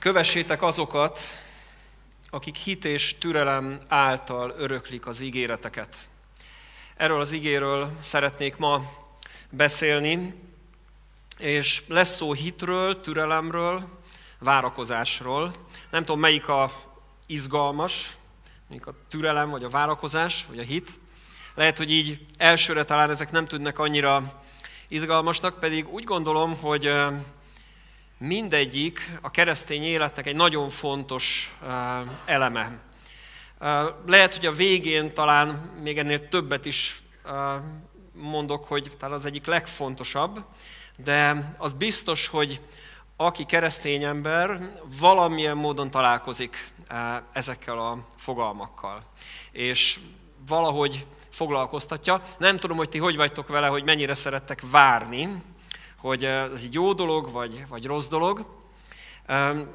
Kövessétek azokat, akik hit és türelem által öröklik az ígéreteket. Erről az ígéről szeretnék ma beszélni, és lesz szó hitről, türelemről, várakozásról. Nem tudom, melyik a izgalmas, mondjuk a türelem, vagy a várakozás, vagy a hit. Lehet, hogy így elsőre talán ezek nem tűnnek annyira izgalmasnak, pedig úgy gondolom, hogy mindegyik a keresztény életnek egy nagyon fontos eleme. Lehet, hogy a végén talán még ennél többet is mondok, hogy talán az egyik legfontosabb, de az biztos, hogy aki keresztény ember, valamilyen módon találkozik ezekkel a fogalmakkal. És valahogy foglalkoztatja. Nem tudom, hogy ti hogy vagytok vele, hogy mennyire szerettek várni, hogy ez egy jó dolog, vagy, vagy rossz dolog.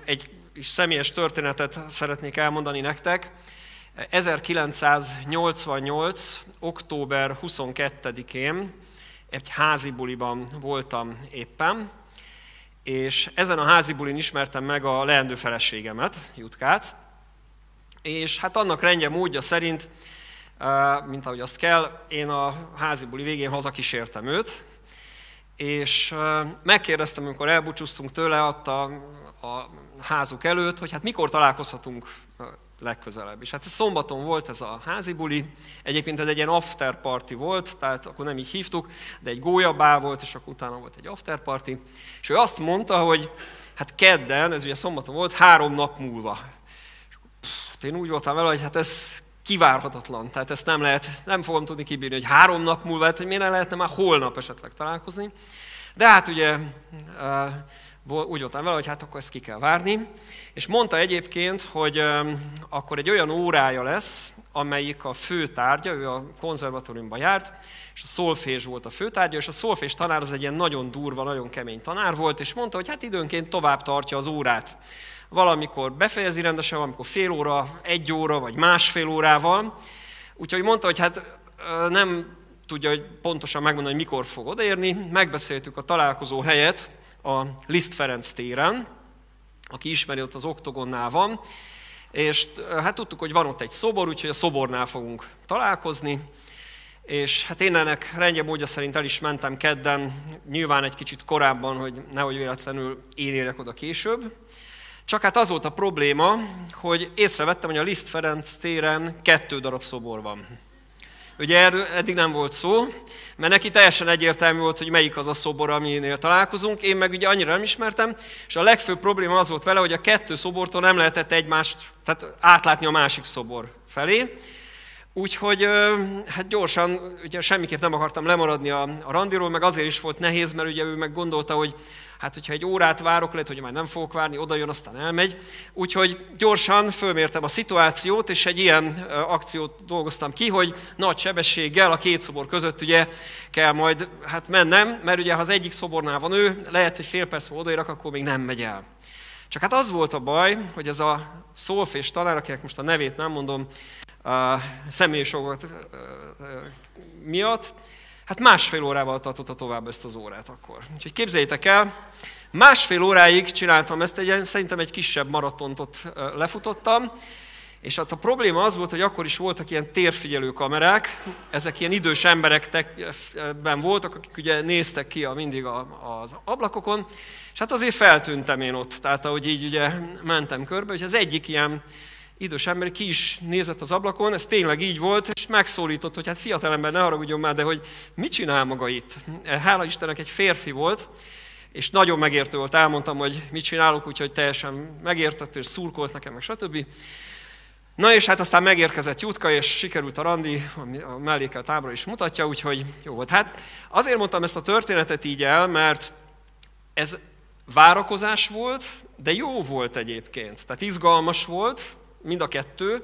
Egy személyes történetet szeretnék elmondani nektek. 1988. október 22-én egy házi buliban voltam éppen, és ezen a házi bulin ismertem meg a leendő feleségemet, Jutkát, és hát annak rendje módja szerint, mint ahogy azt kell, én a házi buli végén hazakísértem őt, és megkérdeztem, amikor elbúcsúztunk tőle, adta a házuk előtt, hogy hát mikor találkozhatunk legközelebb. És hát ez szombaton volt ez a házi buli, egyébként ez egy ilyen after party volt, tehát akkor nem így hívtuk, de egy gólyabál volt, és akkor utána volt egy after party, és ő azt mondta, hogy hát kedden, ez ugye szombaton volt, három nap múlva. És pff, én úgy voltam vele, hogy hát ez kivárhatatlan, tehát ezt nem lehet, nem fogom tudni kibírni, hogy három nap múlva, hát, hogy miért ne lehetne már holnap esetleg találkozni. De hát ugye úgy voltam vele, hogy hát akkor ezt ki kell várni. És mondta egyébként, hogy akkor egy olyan órája lesz, amelyik a fő tárgya, ő a konzervatóriumban járt, és a szolfés volt a főtárgya, és a szolfés tanár az egy ilyen nagyon durva, nagyon kemény tanár volt, és mondta, hogy hát időnként tovább tartja az órát. Valamikor befejezi rendesen, valamikor fél óra, egy óra, vagy másfél órával. Úgyhogy mondta, hogy hát nem tudja hogy pontosan megmondani, hogy mikor fog odaérni. Megbeszéltük a találkozó helyet a Liszt Ferenc téren, aki ismeri, ott az oktogonnál van, és hát tudtuk, hogy van ott egy szobor, úgyhogy a szobornál fogunk találkozni, és hát én ennek rendje módja szerint el is mentem kedden, nyilván egy kicsit korábban, hogy nehogy véletlenül én érjek oda később. Csak hát az volt a probléma, hogy észrevettem, hogy a Liszt Ferenc téren kettő darab szobor van. Ugye erről eddig nem volt szó, mert neki teljesen egyértelmű volt, hogy melyik az a szobor, aminél találkozunk. Én meg ugye annyira nem ismertem, és a legfőbb probléma az volt vele, hogy a kettő szobortól nem lehetett egymást, tehát átlátni a másik szobor felé. Úgyhogy hát gyorsan, ugye semmiképp nem akartam lemaradni a, a randiról, meg azért is volt nehéz, mert ugye ő meg gondolta, hogy hát hogyha egy órát várok, lehet, hogy már nem fogok várni, oda jön, aztán elmegy. Úgyhogy gyorsan fölmértem a szituációt, és egy ilyen akciót dolgoztam ki, hogy nagy sebességgel a két szobor között ugye kell majd hát mennem, mert ugye ha az egyik szobornál van ő, lehet, hogy fél perc odaérak, akkor még nem megy el. Csak hát az volt a baj, hogy ez a szolfés tanár, akinek most a nevét nem mondom, személyes miatt, hát másfél órával tartotta tovább ezt az órát akkor. Úgyhogy képzeljétek el, másfél óráig csináltam ezt, egy, szerintem egy kisebb maratont ott lefutottam, és hát a probléma az volt, hogy akkor is voltak ilyen térfigyelő kamerák, ezek ilyen idős emberekben voltak, akik ugye néztek ki a, mindig a, az ablakokon, és hát azért feltűntem én ott, tehát ahogy így ugye mentem körbe, és az egyik ilyen idős ember ki is nézett az ablakon, ez tényleg így volt, és megszólított, hogy hát fiatalember, ne haragudjon már, de hogy mit csinál maga itt? Hála Istennek egy férfi volt, és nagyon megértő volt, elmondtam, hogy mit csinálok, úgyhogy teljesen megértett, és szurkolt nekem, meg stb. Na és hát aztán megérkezett Jutka, és sikerült a randi, a mellékelt ábra is mutatja, úgyhogy jó volt. Hát azért mondtam ezt a történetet így el, mert ez várakozás volt, de jó volt egyébként. Tehát izgalmas volt, mind a kettő,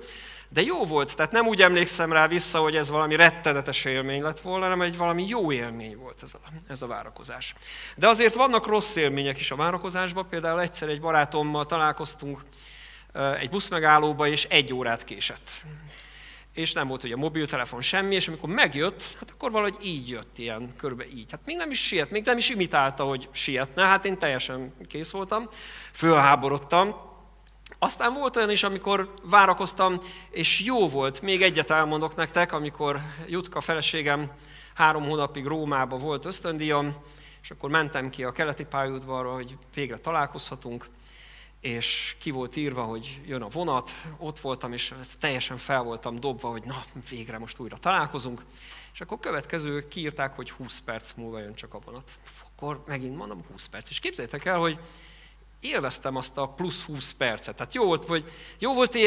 de jó volt, tehát nem úgy emlékszem rá vissza, hogy ez valami rettenetes élmény lett volna, hanem egy valami jó élmény volt ez a, ez a várakozás. De azért vannak rossz élmények is a várakozásban, például egyszer egy barátommal találkoztunk egy buszmegállóba, és egy órát késett. És nem volt ugye mobiltelefon semmi, és amikor megjött, hát akkor valahogy így jött, ilyen körbe így. Hát még nem is siet, még nem is imitálta, hogy sietne, hát én teljesen kész voltam, fölháborodtam, Aztán volt olyan is, amikor várakoztam, és jó volt, még egyet elmondok nektek, amikor Jutka feleségem három hónapig Rómába volt ösztöndíjam, és akkor mentem ki a keleti pályaudvarra, hogy végre találkozhatunk, és ki volt írva, hogy jön a vonat, ott voltam, és teljesen fel voltam dobva, hogy na, végre most újra találkozunk, és akkor következő kiírták, hogy 20 perc múlva jön csak a vonat. Akkor megint mondom 20 perc. És képzeljétek el, hogy élveztem azt a plusz 20 percet. Tehát jó volt, hogy jó volt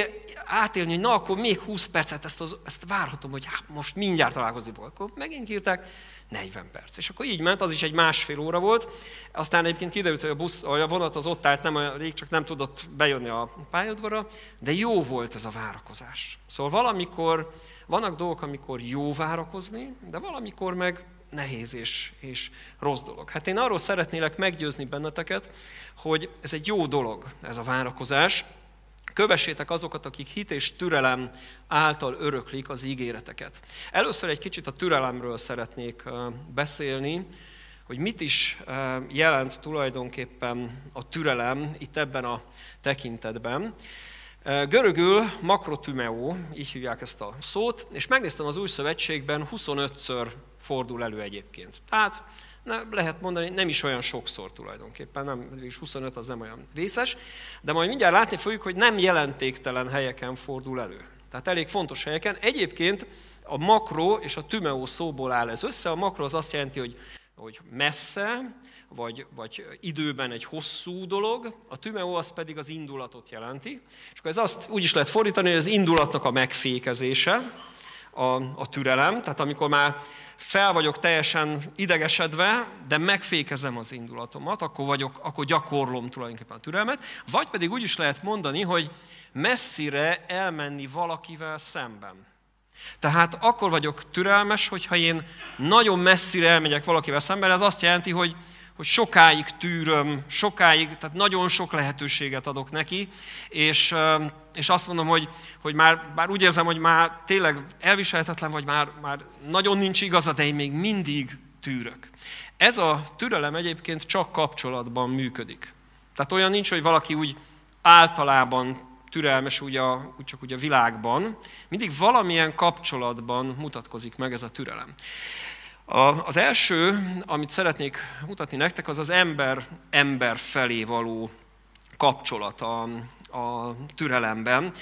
átélni, hogy na, akkor még 20 percet, ezt, az, ezt várhatom, hogy hát most mindjárt találkozni volt. Akkor megint írták, 40 perc. És akkor így ment, az is egy másfél óra volt. Aztán egyébként kiderült, hogy a, busz, a vonat az ott állt, nem olyan rég, csak nem tudott bejönni a pályadvara, de jó volt ez a várakozás. Szóval valamikor, vannak dolgok, amikor jó várakozni, de valamikor meg nehéz és, és rossz dolog. Hát én arról szeretnélek meggyőzni benneteket, hogy ez egy jó dolog, ez a várakozás. Kövessétek azokat, akik hit és türelem által öröklik az ígéreteket. Először egy kicsit a türelemről szeretnék beszélni, hogy mit is jelent tulajdonképpen a türelem itt ebben a tekintetben. Görögül makrotümeo, így hívják ezt a szót, és megnéztem az új szövetségben 25-ször fordul elő egyébként. Tehát ne, lehet mondani, nem is olyan sokszor tulajdonképpen, nem, és 25 az nem olyan vészes, de majd mindjárt látni fogjuk, hogy nem jelentéktelen helyeken fordul elő. Tehát elég fontos helyeken. Egyébként a makro és a tümeó szóból áll ez össze. A makro az azt jelenti, hogy, hogy messze, vagy, vagy időben egy hosszú dolog, a tümeó az pedig az indulatot jelenti. És akkor ez azt úgy is lehet fordítani, hogy az indulatnak a megfékezése, a, a türelem, tehát amikor már fel vagyok teljesen idegesedve, de megfékezem az indulatomat, akkor, vagyok, akkor gyakorlom tulajdonképpen a türelmet, vagy pedig úgy is lehet mondani, hogy messzire elmenni valakivel szemben. Tehát akkor vagyok türelmes, hogyha én nagyon messzire elmegyek valakivel szemben, ez azt jelenti, hogy hogy sokáig tűröm, sokáig, tehát nagyon sok lehetőséget adok neki, és, és azt mondom, hogy, hogy már, már úgy érzem, hogy már tényleg elviselhetetlen, vagy már, már nagyon nincs igaza, de én még mindig tűrök. Ez a türelem egyébként csak kapcsolatban működik. Tehát olyan nincs, hogy valaki úgy általában türelmes úgy, a, úgy csak úgy a világban, mindig valamilyen kapcsolatban mutatkozik meg ez a türelem. Az első, amit szeretnék mutatni nektek, az az ember ember felé való kapcsolat a, a türelemben,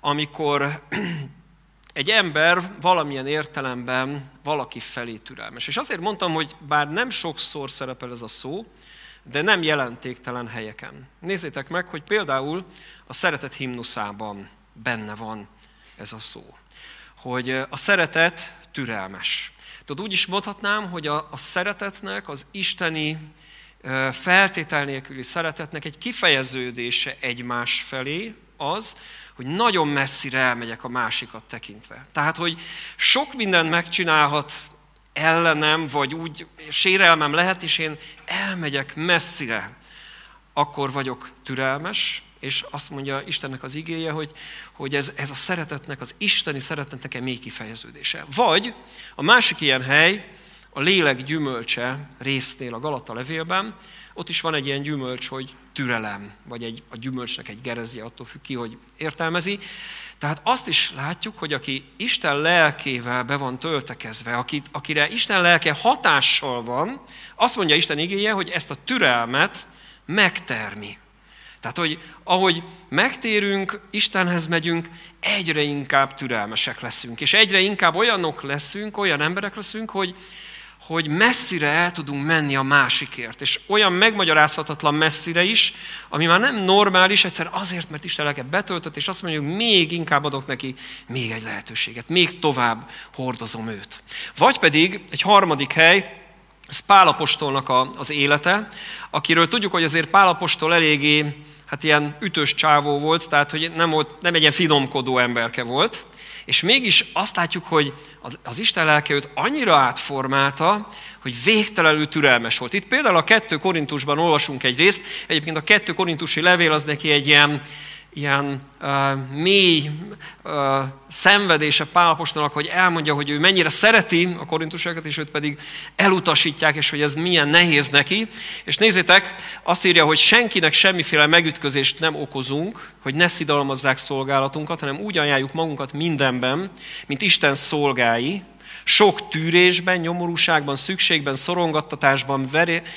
amikor egy ember valamilyen értelemben valaki felé türelmes. És azért mondtam, hogy bár nem sokszor szerepel ez a szó, de nem jelentéktelen helyeken. Nézzétek meg, hogy például a szeretet himnuszában benne van ez a szó. Hogy a szeretet türelmes. Tudod, úgy is mondhatnám, hogy a, a szeretetnek, az isteni feltétel nélküli szeretetnek egy kifejeződése egymás felé az, hogy nagyon messzire elmegyek a másikat tekintve. Tehát, hogy sok mindent megcsinálhat ellenem, vagy úgy sérelmem lehet, és én elmegyek messzire, akkor vagyok türelmes, és azt mondja Istennek az igéje, hogy, hogy ez, ez a szeretetnek, az isteni szeretetnek egy mély kifejeződése. Vagy a másik ilyen hely, a lélek gyümölcse résznél a Galata levélben, ott is van egy ilyen gyümölcs, hogy türelem, vagy egy, a gyümölcsnek egy gerezje, attól függ ki, hogy értelmezi. Tehát azt is látjuk, hogy aki Isten lelkével be van töltekezve, akit, akire Isten lelke hatással van, azt mondja Isten igéje, hogy ezt a türelmet megtermi. Tehát, hogy ahogy megtérünk, Istenhez megyünk, egyre inkább türelmesek leszünk. És egyre inkább olyanok leszünk, olyan emberek leszünk, hogy, hogy messzire el tudunk menni a másikért. És olyan megmagyarázhatatlan messzire is, ami már nem normális, egyszer azért, mert Isten lelke betöltött, és azt mondjuk, még inkább adok neki még egy lehetőséget, még tovább hordozom őt. Vagy pedig egy harmadik hely, ez Pálapostolnak az élete, akiről tudjuk, hogy azért Pálapostól eléggé hát ilyen ütős csávó volt, tehát hogy nem, volt, nem egy ilyen finomkodó emberke volt, és mégis azt látjuk, hogy az Isten lelke őt annyira átformálta, hogy végtelenül türelmes volt. Itt például a kettő Korintusban olvasunk egy részt, egyébként a kettő Korintusi levél az neki egy ilyen, ilyen uh, mély uh, szenvedése Pálapostolnak, hogy elmondja, hogy ő mennyire szereti a korintusokat, és őt pedig elutasítják, és hogy ez milyen nehéz neki. És nézzétek, azt írja, hogy senkinek semmiféle megütközést nem okozunk, hogy ne szidalmazzák szolgálatunkat, hanem úgy ajánljuk magunkat mindenben, mint Isten szolgái, sok tűrésben, nyomorúságban, szükségben, szorongattatásban,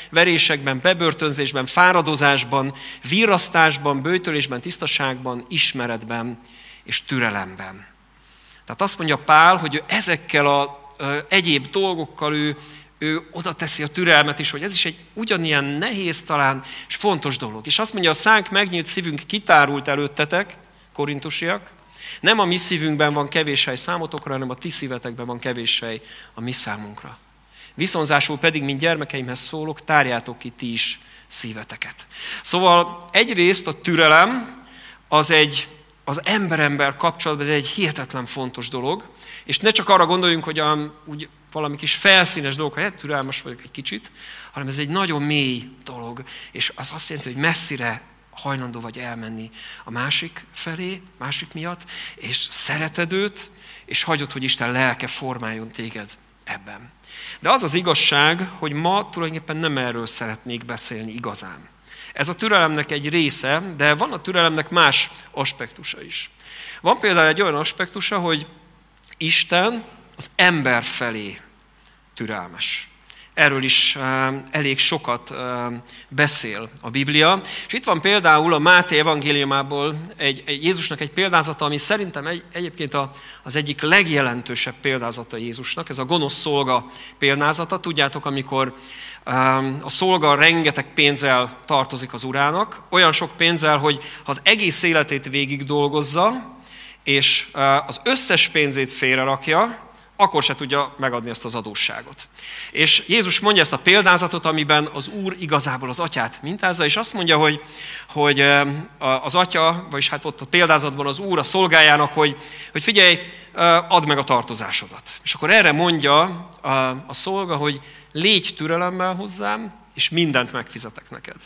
verésekben, bebörtönzésben, fáradozásban, virasztásban, bőtölésben, tisztaságban, ismeretben és türelemben. Tehát azt mondja Pál, hogy ő ezekkel a egyéb dolgokkal ő, ő oda teszi a türelmet is, hogy ez is egy ugyanilyen nehéz talán, és fontos dolog. És azt mondja, a szánk megnyílt szívünk kitárult előttetek, korintusiak, nem a mi szívünkben van kevés hely számotokra, hanem a ti szívetekben van kevés hely a mi számunkra. Viszonzásul pedig, mint gyermekeimhez szólok, tárjátok ki ti is szíveteket. Szóval egyrészt a türelem az egy az ember-ember kapcsolatban ez egy hihetetlen fontos dolog, és ne csak arra gondoljunk, hogy a, úgy valami kis felszínes dolog, hát türelmes vagyok egy kicsit, hanem ez egy nagyon mély dolog, és az azt jelenti, hogy messzire hajlandó vagy elmenni a másik felé, másik miatt, és szereted őt, és hagyod, hogy Isten lelke formáljon téged ebben. De az az igazság, hogy ma tulajdonképpen nem erről szeretnék beszélni igazán. Ez a türelemnek egy része, de van a türelemnek más aspektusa is. Van például egy olyan aspektusa, hogy Isten az ember felé türelmes erről is elég sokat beszél a Biblia. És itt van például a Máté evangéliumából egy, egy Jézusnak egy példázata, ami szerintem egy, egyébként a, az egyik legjelentősebb példázata Jézusnak. Ez a gonosz szolga példázata. Tudjátok, amikor a szolga rengeteg pénzzel tartozik az urának, olyan sok pénzzel, hogy az egész életét végig dolgozza, és az összes pénzét félrerakja, akkor se tudja megadni ezt az adósságot. És Jézus mondja ezt a példázatot, amiben az Úr igazából az atyát mintázza, és azt mondja, hogy, hogy az atya, vagyis hát ott a példázatban az Úr a szolgájának, hogy, hogy figyelj, add meg a tartozásodat. És akkor erre mondja a, a szolga, hogy légy türelemmel hozzám, és mindent megfizetek neked.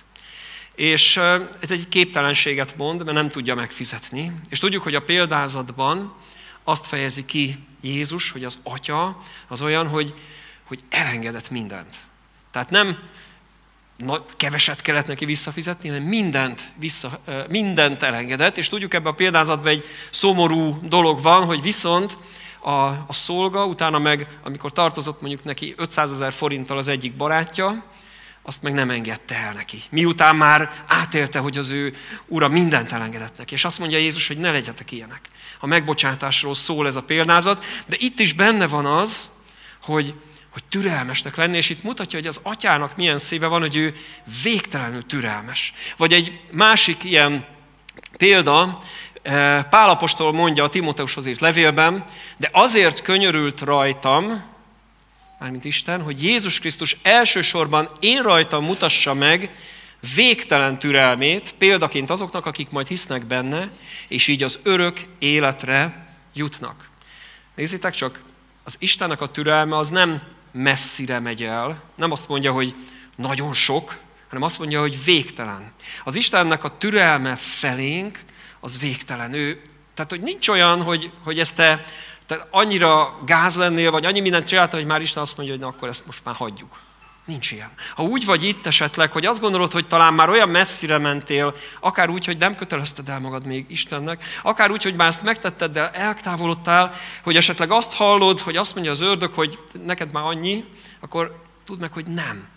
És ez egy képtelenséget mond, mert nem tudja megfizetni. És tudjuk, hogy a példázatban azt fejezi ki Jézus, hogy az atya az olyan, hogy, hogy elengedett mindent. Tehát nem na, keveset kellett neki visszafizetni, hanem mindent, vissza, mindent elengedett, és tudjuk ebben a példázatban egy szomorú dolog van, hogy viszont a, a szolga, utána meg, amikor tartozott mondjuk neki 500 ezer forinttal az egyik barátja, azt meg nem engedte el neki. Miután már átélte, hogy az ő ura mindent elengedett neki. És azt mondja Jézus, hogy ne legyetek ilyenek. A megbocsátásról szól ez a példázat, de itt is benne van az, hogy, hogy türelmesnek lenni, és itt mutatja, hogy az atyának milyen szíve van, hogy ő végtelenül türelmes. Vagy egy másik ilyen példa, eh, Pálapostól mondja a Timóteushoz írt levélben, de azért könyörült rajtam, mármint Isten, hogy Jézus Krisztus elsősorban én rajtam mutassa meg végtelen türelmét, példaként azoknak, akik majd hisznek benne, és így az örök életre jutnak. Nézzétek csak, az Istennek a türelme az nem messzire megy el, nem azt mondja, hogy nagyon sok, hanem azt mondja, hogy végtelen. Az Istennek a türelme felénk az végtelen. Ő, tehát, hogy nincs olyan, hogy, hogy ezt te tehát annyira gáz lennél, vagy annyi mindent csináltál, hogy már Isten azt mondja, hogy na akkor ezt most már hagyjuk. Nincs ilyen. Ha úgy vagy itt esetleg, hogy azt gondolod, hogy talán már olyan messzire mentél, akár úgy, hogy nem kötelezted el magad még Istennek, akár úgy, hogy már ezt megtetted, de eltávolodtál, hogy esetleg azt hallod, hogy azt mondja az ördög, hogy neked már annyi, akkor tudd meg, hogy nem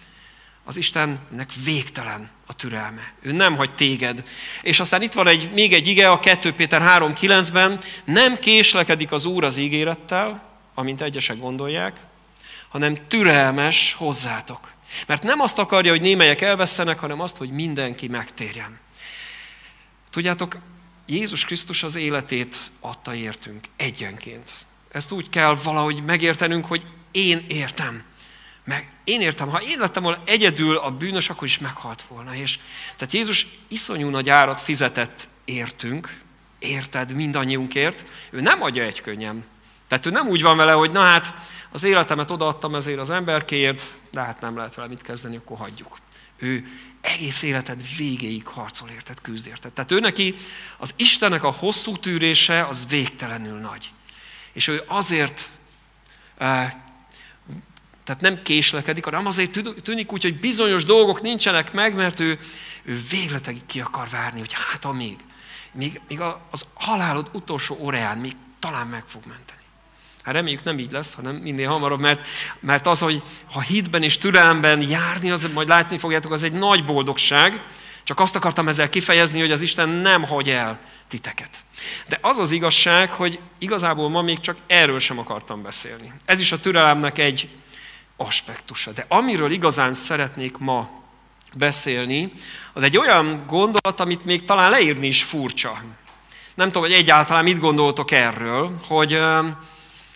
az Istennek végtelen a türelme. Ő nem hagy téged. És aztán itt van egy, még egy ige a 2 Péter 3.9-ben, nem késlekedik az Úr az ígérettel, amint egyesek gondolják, hanem türelmes hozzátok. Mert nem azt akarja, hogy némelyek elvesztenek, hanem azt, hogy mindenki megtérjen. Tudjátok, Jézus Krisztus az életét adta értünk egyenként. Ezt úgy kell valahogy megértenünk, hogy én értem meg én értem, ha én lettem volna egyedül a bűnös, akkor is meghalt volna. És, tehát Jézus iszonyú nagy árat fizetett értünk, érted, mindannyiunkért. Ő nem adja egy könnyen. Tehát ő nem úgy van vele, hogy na hát az életemet odaadtam ezért az emberkéért, de hát nem lehet vele mit kezdeni, akkor hagyjuk. Ő egész életed végéig harcol érted, küzd érted. Tehát ő neki az Istennek a hosszú tűrése az végtelenül nagy. És ő azért eh, tehát nem késlekedik, hanem azért tűnik úgy, hogy bizonyos dolgok nincsenek meg, mert ő, ő végletekig ki akar várni, hogy hát a még, még, még az halálod utolsó óráján még talán meg fog menteni. Hát reméljük nem így lesz, hanem minél hamarabb, mert, mert az, hogy ha hitben és türelemben járni, az majd látni fogjátok, az egy nagy boldogság. Csak azt akartam ezzel kifejezni, hogy az Isten nem hagy el titeket. De az az igazság, hogy igazából ma még csak erről sem akartam beszélni. Ez is a türelemnek egy aspektusa. De amiről igazán szeretnék ma beszélni, az egy olyan gondolat, amit még talán leírni is furcsa. Nem tudom, hogy egyáltalán mit gondoltok erről, hogy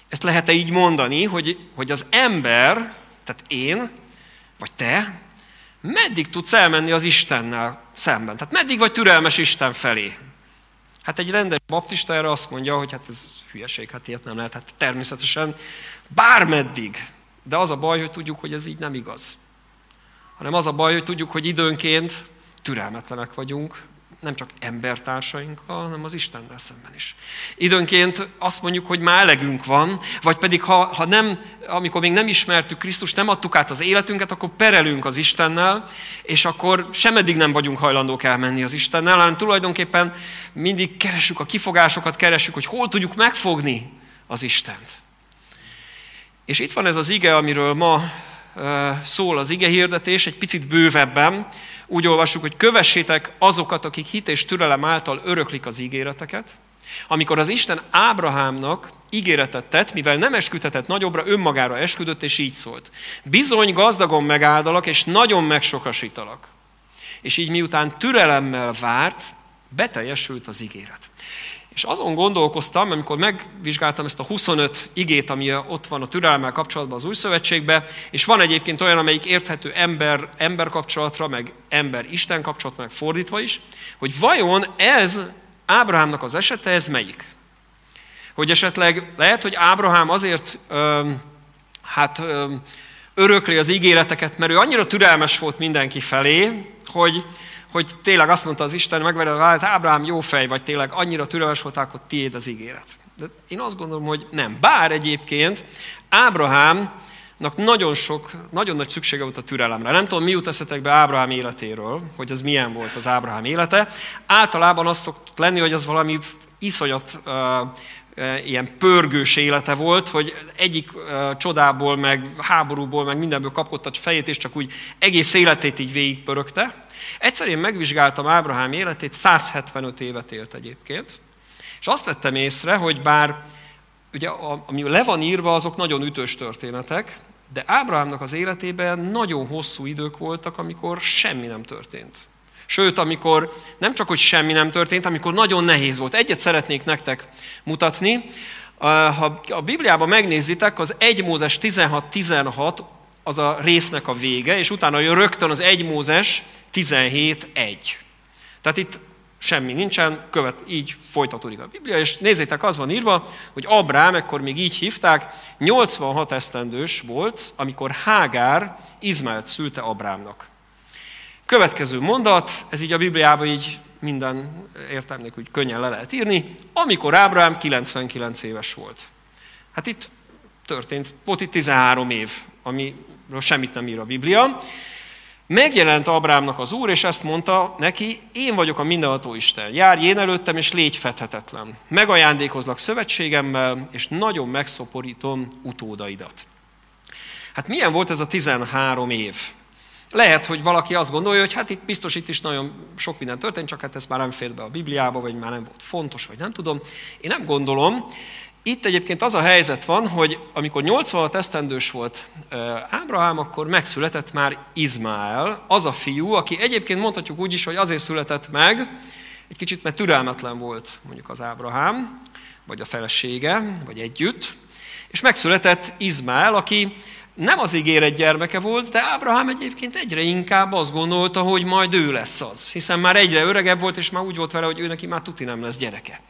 ezt lehet-e így mondani, hogy, hogy az ember, tehát én, vagy te, meddig tudsz elmenni az Istennel szemben? Tehát meddig vagy türelmes Isten felé? Hát egy rendes baptista erre azt mondja, hogy hát ez hülyeség, hát ilyet nem lehet. Hát természetesen bármeddig. De az a baj, hogy tudjuk, hogy ez így nem igaz. Hanem az a baj, hogy tudjuk, hogy időnként türelmetlenek vagyunk, nem csak embertársainkkal, hanem az Istennel szemben is. Időnként azt mondjuk, hogy már elegünk van, vagy pedig ha, ha nem, amikor még nem ismertük Krisztust, nem adtuk át az életünket, akkor perelünk az Istennel, és akkor semeddig nem vagyunk hajlandók elmenni az Istennel, hanem tulajdonképpen mindig keresünk a kifogásokat, keresünk, hogy hol tudjuk megfogni az Istent. És itt van ez az ige, amiről ma szól az ige hirdetés, egy picit bővebben. Úgy olvassuk, hogy kövessétek azokat, akik hit és türelem által öröklik az ígéreteket, amikor az Isten Ábrahámnak ígéretet tett, mivel nem esküdhetett nagyobbra, önmagára esküdött, és így szólt. Bizony gazdagon megáldalak, és nagyon megsokasítalak. És így miután türelemmel várt, beteljesült az ígéret. És azon gondolkoztam, amikor megvizsgáltam ezt a 25 igét, ami ott van a türelemmel kapcsolatban az új szövetségben, és van egyébként olyan, amelyik érthető ember, ember kapcsolatra, meg ember-isten kapcsolatra, meg fordítva is, hogy vajon ez Ábrahámnak az esete, ez melyik? Hogy esetleg lehet, hogy Ábrahám azért ö, hát ö, örökli az ígéreteket, mert ő annyira türelmes volt mindenki felé, hogy, hogy tényleg azt mondta az Isten, megvered a vállat, Ábrám jó fej vagy, tényleg annyira türelmes voltál, hogy tiéd az ígéret. De én azt gondolom, hogy nem. Bár egyébként Ábrahámnak nagyon sok, nagyon nagy szüksége volt a türelemre. Nem tudom, mi jut eszetek be Ábrahám életéről, hogy az milyen volt az Ábrahám élete. Általában azt szokott lenni, hogy az valami iszonyat ilyen pörgős élete volt, hogy egyik uh, csodából, meg háborúból, meg mindenből kapott a fejét, és csak úgy egész életét így végigpörögte. Egyszer én megvizsgáltam Ábrahám életét, 175 évet élt egyébként, és azt vettem észre, hogy bár ugye ami le van írva, azok nagyon ütős történetek, de Ábrahámnak az életében nagyon hosszú idők voltak, amikor semmi nem történt. Sőt, amikor nem csak, hogy semmi nem történt, amikor nagyon nehéz volt. Egyet szeretnék nektek mutatni. Ha a Bibliában megnézitek, az 1 Mózes 16-16 az a résznek a vége, és utána jön rögtön az 1 Mózes 17.1. Tehát itt semmi nincsen, követ, így folytatódik a Biblia, és nézzétek, az van írva, hogy Abrám, ekkor még így hívták, 86 esztendős volt, amikor Hágár Izmaelt szülte Abrámnak. Következő mondat, ez így a Bibliában így minden értelmnek úgy könnyen le lehet írni, amikor Ábrám 99 éves volt. Hát itt történt, volt itt 13 év, amiről semmit nem ír a Biblia. Megjelent Abrámnak az Úr, és ezt mondta neki, én vagyok a mindenható Isten, járj én előttem, és légy fedhetetlen. Megajándékozlak szövetségemmel, és nagyon megszoporítom utódaidat. Hát milyen volt ez a 13 év? Lehet, hogy valaki azt gondolja, hogy hát itt biztos itt is nagyon sok minden történt, csak hát ez már nem fér be a Bibliába, vagy már nem volt fontos, vagy nem tudom. Én nem gondolom. Itt egyébként az a helyzet van, hogy amikor 86 esztendős volt Ábrahám, akkor megszületett már Izmael, az a fiú, aki egyébként mondhatjuk úgy is, hogy azért született meg, egy kicsit, mert türelmetlen volt mondjuk az Ábrahám, vagy a felesége, vagy együtt, és megszületett Izmael, aki nem az ígéret gyermeke volt, de Ábrahám egyébként egyre inkább azt gondolta, hogy majd ő lesz az. Hiszen már egyre öregebb volt, és már úgy volt vele, hogy ő neki már tuti nem lesz gyereke.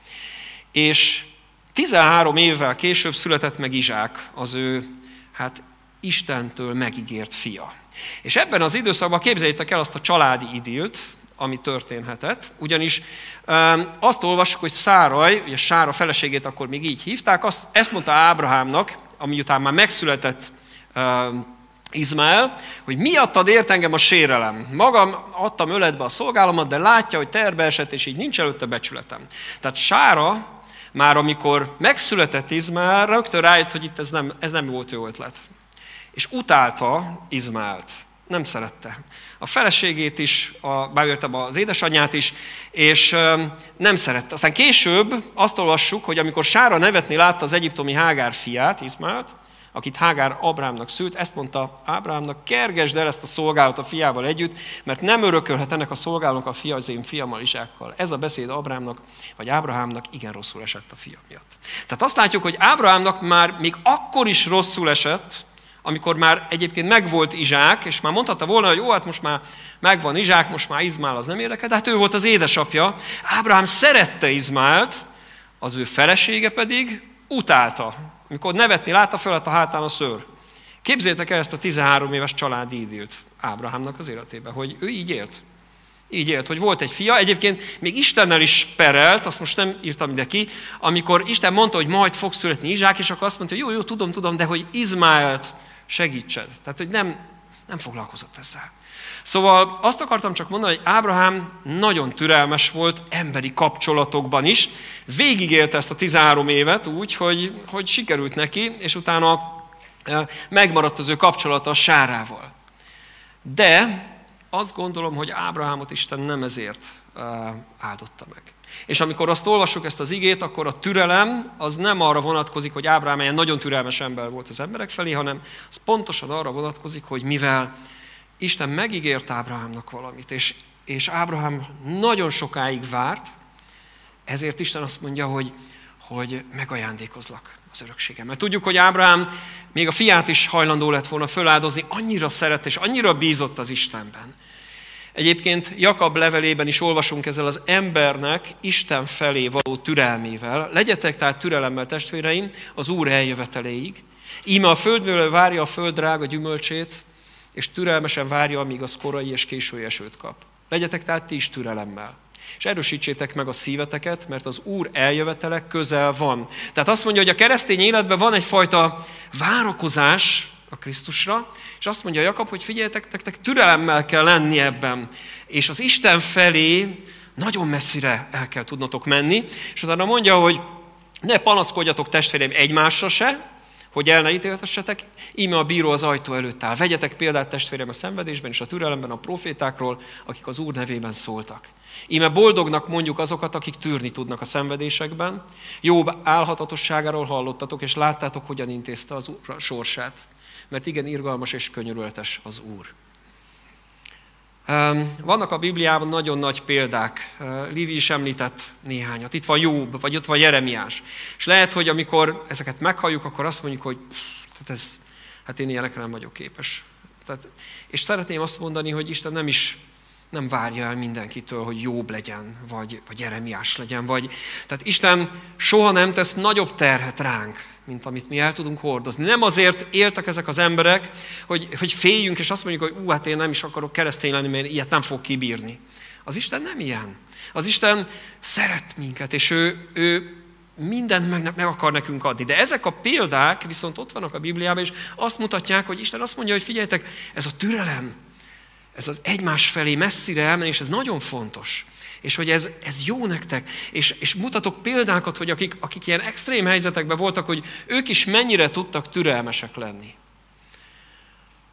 És 13 évvel később született meg Izsák, az ő hát Istentől megígért fia. És ebben az időszakban képzeljétek el azt a családi idilt, ami történhetett, ugyanis azt olvassuk, hogy Száraj, ugye Sára feleségét akkor még így hívták, azt, ezt mondta Ábrahámnak, ami után már megszületett Izmael, hogy miattad ért engem a sérelem. Magam adtam öletbe a szolgálomat, de látja, hogy terbe esett, és így nincs előtte becsületem. Tehát Sára már amikor megszületett Izmael, rögtön rájött, hogy itt ez nem, ez nem volt jó ötlet. És utálta Izmaelt. Nem szerette. A feleségét is, a, beértem az édesanyját is, és nem szerette. Aztán később azt olvassuk, hogy amikor Sára nevetni látta az egyiptomi Hágár fiát, Izmaelt, akit Hágár Abrámnak szült, ezt mondta Ábrámnak, kergesd el ezt a szolgálat a fiával együtt, mert nem örökölhet ennek a szolgálónak a fia az én fiammal Izsákkal. Ez a beszéd Abrámnak, vagy Ábrahámnak igen rosszul esett a fia miatt. Tehát azt látjuk, hogy Ábrahámnak már még akkor is rosszul esett, amikor már egyébként megvolt Izsák, és már mondhatta volna, hogy jó, hát most már megvan Izsák, most már Izmál az nem érdekel, de hát ő volt az édesapja. Ábrahám szerette Izmált, az ő felesége pedig utálta amikor nevetni látta, föl a hátán a szőr. Képzétek el ezt a 13 éves családi idilt Ábrahámnak az életében, hogy ő így élt. Így élt, hogy volt egy fia, egyébként még Istennel is perelt, azt most nem írtam ide ki, amikor Isten mondta, hogy majd fog születni Izsák, és akkor azt mondta, hogy jó, jó, tudom, tudom, de hogy Izmáelt segítsed. Tehát, hogy nem, nem foglalkozott ezzel. Szóval azt akartam csak mondani, hogy Ábrahám nagyon türelmes volt emberi kapcsolatokban is. Végigélte ezt a 13 évet úgy, hogy, hogy sikerült neki, és utána e, megmaradt az ő kapcsolata a sárával. De azt gondolom, hogy Ábrahámot Isten nem ezért e, áldotta meg. És amikor azt olvassuk ezt az igét, akkor a türelem az nem arra vonatkozik, hogy Ábrahám egy nagyon türelmes ember volt az emberek felé, hanem az pontosan arra vonatkozik, hogy mivel Isten megígért Ábrahámnak valamit, és, és Ábrahám nagyon sokáig várt, ezért Isten azt mondja, hogy, hogy megajándékozlak az örökségem. Mert tudjuk, hogy Ábrahám még a fiát is hajlandó lett volna föláldozni, annyira szeret és annyira bízott az Istenben. Egyébként Jakab levelében is olvasunk ezzel az embernek Isten felé való türelmével. Legyetek tehát türelemmel, testvéreim, az Úr eljöveteléig. Íme a földművelő várja a föld drága gyümölcsét, és türelmesen várja, amíg az korai és késői esőt kap. Legyetek tehát ti is türelemmel. És erősítsétek meg a szíveteket, mert az Úr eljövetele közel van. Tehát azt mondja, hogy a keresztény életben van egyfajta várakozás a Krisztusra, és azt mondja Jakab, hogy figyeljetek, tektek, türelemmel kell lenni ebben. És az Isten felé nagyon messzire el kell tudnotok menni, és utána mondja, hogy ne panaszkodjatok testvéreim egymásra se, hogy el ne ítéltessetek, íme a bíró az ajtó előtt áll. Vegyetek példát testvérem a szenvedésben és a türelemben a profétákról, akik az Úr nevében szóltak. Íme boldognak mondjuk azokat, akik tűrni tudnak a szenvedésekben. Jobb álhatatosságáról hallottatok, és láttátok, hogyan intézte az Úr sorsát. Mert igen, irgalmas és könyörületes az Úr. Vannak a Bibliában nagyon nagy példák, Livi is említett néhányat. Itt van Jobb, vagy ott van Jeremiás. És lehet, hogy amikor ezeket meghalljuk, akkor azt mondjuk, hogy tehát ez, hát én ilyenekre nem vagyok képes. Tehát, és szeretném azt mondani, hogy Isten nem is nem várja el mindenkitől, hogy jobb legyen, vagy, vagy Jeremiás legyen, vagy... Tehát Isten soha nem tesz nagyobb terhet ránk, mint amit mi el tudunk hordozni. Nem azért éltek ezek az emberek, hogy, hogy féljünk, és azt mondjuk, hogy ú, hát én nem is akarok keresztény lenni, mert ilyet nem fog kibírni. Az Isten nem ilyen. Az Isten szeret minket, és ő, ő mindent meg, meg akar nekünk adni. De ezek a példák viszont ott vannak a Bibliában, és azt mutatják, hogy Isten azt mondja, hogy figyeljetek, ez a türelem, ez az egymás felé messzire elmenni, és ez nagyon fontos és hogy ez, ez jó nektek, és, és mutatok példákat, hogy akik, akik ilyen extrém helyzetekben voltak, hogy ők is mennyire tudtak türelmesek lenni.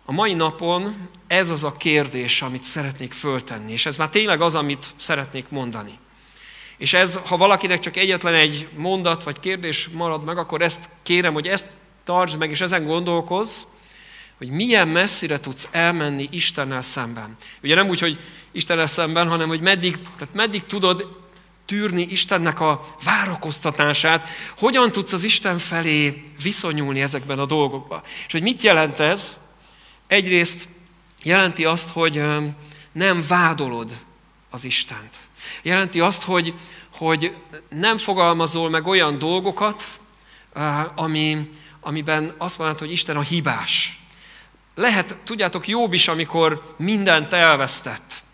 A mai napon ez az a kérdés, amit szeretnék föltenni, és ez már tényleg az, amit szeretnék mondani. És ez, ha valakinek csak egyetlen egy mondat vagy kérdés marad meg, akkor ezt kérem, hogy ezt tartsd meg, és ezen gondolkozz, hogy milyen messzire tudsz elmenni Istennel szemben. Ugye nem úgy, hogy Istennel szemben, hanem hogy meddig, tehát meddig tudod tűrni Istennek a várakoztatását, hogyan tudsz az Isten felé viszonyulni ezekben a dolgokban. És hogy mit jelent ez? Egyrészt jelenti azt, hogy nem vádolod az Istent. Jelenti azt, hogy, hogy nem fogalmazol meg olyan dolgokat, ami, amiben azt mondod, hogy Isten a hibás. lehet, tudjátok, jobb is, amikor mindent elvesztett,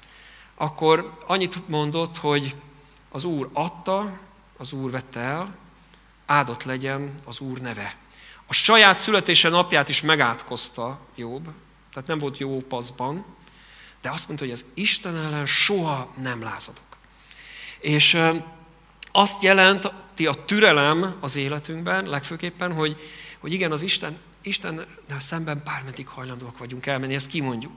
akkor annyit mondott, hogy az Úr adta, az Úr vette el, áldott legyen az Úr neve. A saját születése napját is megátkozta Jobb, tehát nem volt jó paszban, de azt mondta, hogy az Isten ellen soha nem lázadok. És azt jelenti a türelem az életünkben, legfőképpen, hogy, hogy igen, az Isten, Isten szemben bármeddig hajlandóak vagyunk elmenni, ezt kimondjuk.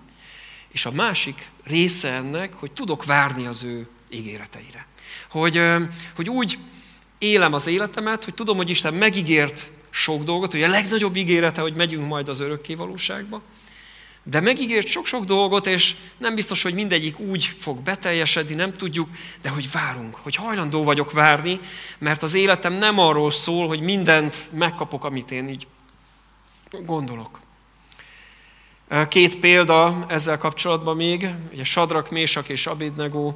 És a másik része ennek, hogy tudok várni az ő ígéreteire. Hogy, hogy úgy élem az életemet, hogy tudom, hogy Isten megígért sok dolgot, hogy a legnagyobb ígérete, hogy megyünk majd az örökké valóságba, de megígért sok-sok dolgot, és nem biztos, hogy mindegyik úgy fog beteljesedni, nem tudjuk, de hogy várunk, hogy hajlandó vagyok várni, mert az életem nem arról szól, hogy mindent megkapok, amit én így gondolok. Két példa ezzel kapcsolatban még, ugye Sadrak, Mésak és Abidnego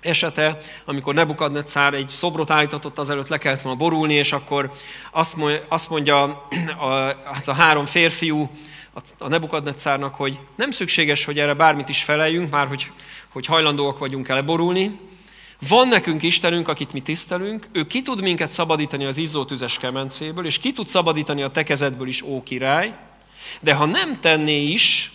esete, amikor Nebukadnetszár egy szobrot állítatott, azelőtt le kellett volna borulni, és akkor azt mondja az a három férfiú a Nebukadnetszárnak, hogy nem szükséges, hogy erre bármit is feleljünk, már hogy, hogy hajlandóak vagyunk el borulni. Van nekünk Istenünk, akit mi tisztelünk, ő ki tud minket szabadítani az izzó tüzes kemencéből, és ki tud szabadítani a tekezetből is, ó király, de ha nem tenné is,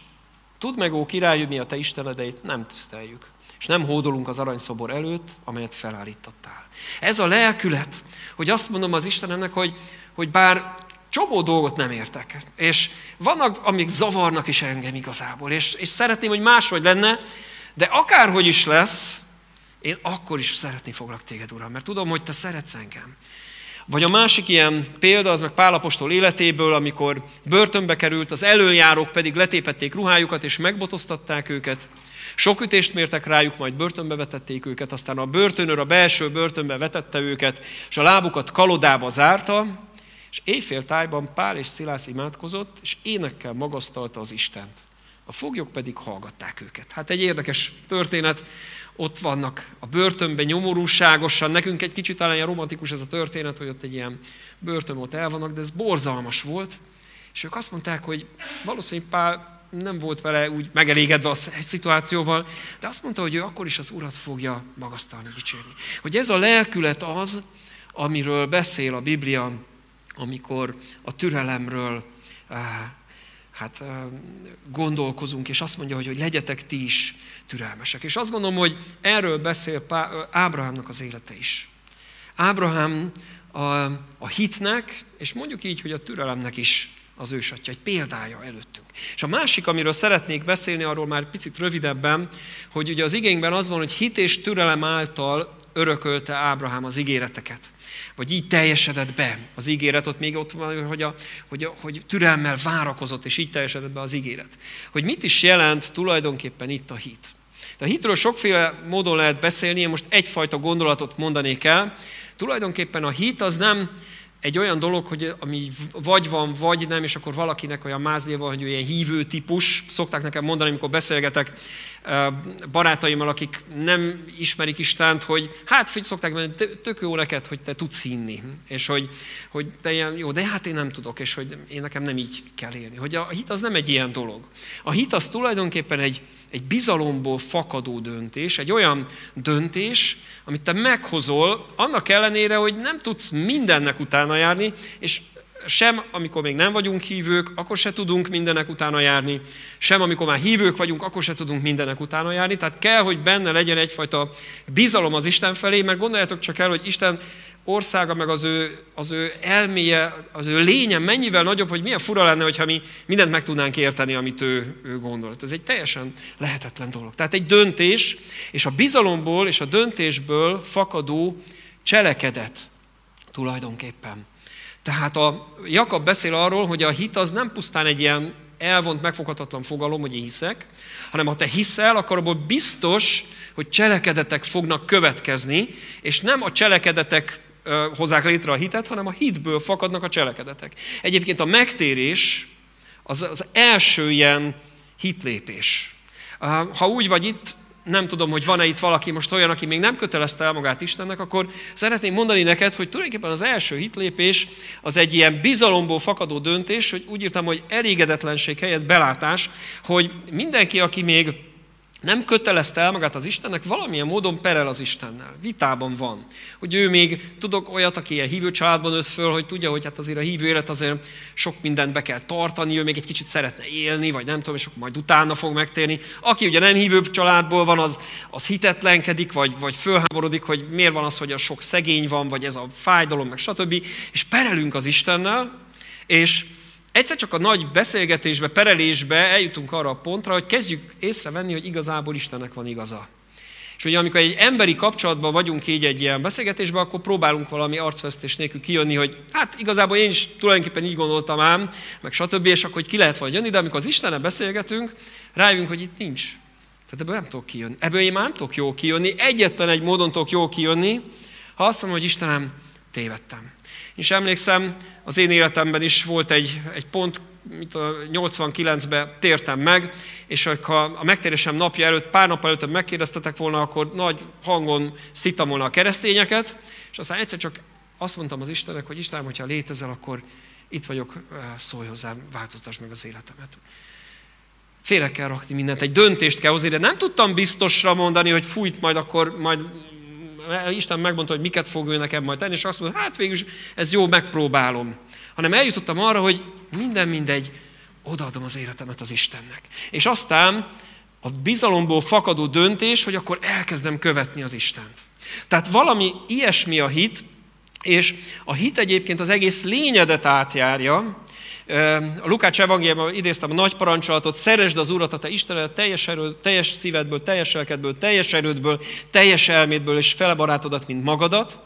tud meg, ó király, hogy mi a te istenedeit nem tiszteljük és nem hódolunk az aranyszobor előtt, amelyet felállítottál. Ez a lelkület, hogy azt mondom az Istenemnek, hogy, hogy bár csomó dolgot nem értek, és vannak, amik zavarnak is engem igazából, és, és szeretném, hogy máshogy lenne, de akárhogy is lesz, én akkor is szeretni foglak téged, Uram, mert tudom, hogy te szeretsz engem. Vagy a másik ilyen példa, az meg Pálapostól életéből, amikor börtönbe került, az előjárók pedig letépették ruhájukat, és megbotoztatták őket, sok ütést mértek rájuk, majd börtönbe vetették őket, aztán a börtönőr a belső börtönbe vetette őket, és a lábukat kalodába zárta, és éjfél tájban Pál és Szilász imádkozott, és énekkel magasztalta az Istent. A foglyok pedig hallgatták őket. Hát egy érdekes történet, ott vannak a börtönben nyomorúságosan, nekünk egy kicsit talán ilyen romantikus ez a történet, hogy ott egy ilyen börtön ott el vannak, de ez borzalmas volt, és ők azt mondták, hogy valószínűleg Pál nem volt vele úgy megelégedve a szituációval, de azt mondta, hogy ő akkor is az Urat fogja magasztalni, dicsérni. Hogy ez a lelkület az, amiről beszél a Biblia, amikor a türelemről eh, hát gondolkozunk, és azt mondja, hogy, hogy legyetek ti is türelmesek. És azt gondolom, hogy erről beszél Ábrahámnak az élete is. Ábrahám a, a hitnek, és mondjuk így, hogy a türelemnek is az ősatja, egy példája előttünk. És a másik, amiről szeretnék beszélni, arról már picit rövidebben, hogy ugye az igényben az van, hogy hit és türelem által örökölte Ábrahám az ígéreteket. Vagy így teljesedett be az ígéret, ott még ott van, hogy, a, hogy, a, hogy türelmmel várakozott, és így teljesedett be az ígéret. Hogy mit is jelent tulajdonképpen itt a hit. De a hitről sokféle módon lehet beszélni, én most egyfajta gondolatot mondanék el. Tulajdonképpen a hit az nem egy olyan dolog, hogy ami vagy van, vagy nem, és akkor valakinek olyan mázlia van, hogy ő ilyen hívő típus. Szokták nekem mondani, amikor beszélgetek barátaimmal, akik nem ismerik Istent, hogy hát szokták mondani, tök jó neked, hogy te tudsz hinni. És hogy, hogy te ilyen, jó, de hát én nem tudok, és hogy én nekem nem így kell élni. Hogy a hit az nem egy ilyen dolog. A hit az tulajdonképpen egy, egy bizalomból fakadó döntés, egy olyan döntés, amit te meghozol, annak ellenére, hogy nem tudsz mindennek utána járni, és sem amikor még nem vagyunk hívők, akkor se tudunk mindenek utána járni, sem amikor már hívők vagyunk, akkor se tudunk mindenek utána járni. Tehát kell, hogy benne legyen egyfajta bizalom az Isten felé, mert gondoljátok csak el, hogy Isten országa, meg az ő, az ő elméje, az ő lénye mennyivel nagyobb, hogy milyen fura lenne, hogyha mi mindent meg tudnánk érteni, amit ő, ő gondolt. Ez egy teljesen lehetetlen dolog. Tehát egy döntés, és a bizalomból és a döntésből fakadó cselekedet tulajdonképpen. Tehát a Jakab beszél arról, hogy a hit az nem pusztán egy ilyen elvont, megfoghatatlan fogalom, hogy én hiszek, hanem ha te hiszel, akkor abból biztos, hogy cselekedetek fognak következni, és nem a cselekedetek hozzák létre a hitet, hanem a hitből fakadnak a cselekedetek. Egyébként a megtérés az az első ilyen hitlépés. Ha úgy vagy itt, nem tudom, hogy van-e itt valaki most olyan, aki még nem kötelezte el magát Istennek, akkor szeretném mondani neked, hogy tulajdonképpen az első hitlépés az egy ilyen bizalomból fakadó döntés, hogy úgy írtam, hogy elégedetlenség helyett belátás, hogy mindenki, aki még nem kötelezte el magát az Istennek, valamilyen módon perel az Istennel. Vitában van. Hogy ő még, tudok olyat, aki ilyen hívő családban nőtt föl, hogy tudja, hogy hát azért a hívő élet azért sok mindent be kell tartani, ő még egy kicsit szeretne élni, vagy nem tudom, és akkor majd utána fog megtérni. Aki ugye nem hívő családból van, az, az hitetlenkedik, vagy, vagy fölháborodik, hogy miért van az, hogy a sok szegény van, vagy ez a fájdalom, meg stb. És perelünk az Istennel, és Egyszer csak a nagy beszélgetésbe, perelésbe eljutunk arra a pontra, hogy kezdjük észrevenni, hogy igazából Istennek van igaza. És ugye amikor egy emberi kapcsolatban vagyunk így egy ilyen beszélgetésben, akkor próbálunk valami arcvesztés nélkül kijönni, hogy hát igazából én is tulajdonképpen így gondoltam ám, meg stb. És akkor hogy ki lehet vagy jönni, de amikor az Istennel beszélgetünk, rájövünk, hogy itt nincs. Tehát ebből nem tudok kijönni. Ebből én már nem tudok jól kijönni. Egyetlen egy módon tudok jól kijönni, ha azt mondom, hogy Istenem, tévedtem. És emlékszem, az én életemben is volt egy, egy pont, mint a 89-ben tértem meg, és ha a megtérésem napja előtt, pár nap előtt megkérdeztetek volna, akkor nagy hangon szittam volna a keresztényeket, és aztán egyszer csak azt mondtam az Istennek, hogy Istenem, hogyha létezel, akkor itt vagyok, szólj hozzám, változtass meg az életemet. Félre kell rakni mindent, egy döntést kell hozni, de nem tudtam biztosra mondani, hogy fújt majd akkor, majd Isten megmondta, hogy miket fog ő nekem majd tenni, és azt mondta, hát végül is ez jó, megpróbálom. Hanem eljutottam arra, hogy minden mindegy, odaadom az életemet az Istennek. És aztán a bizalomból fakadó döntés, hogy akkor elkezdem követni az Istent. Tehát valami ilyesmi a hit, és a hit egyébként az egész lényedet átjárja, a Lukács evangéliumban idéztem a nagy parancsolatot, szeresd az Urat, a te Istenet teljes, erő, teljes szívedből, teljes lelkedből, teljes erődből, teljes elmédből és felebarátodat, mint magadat.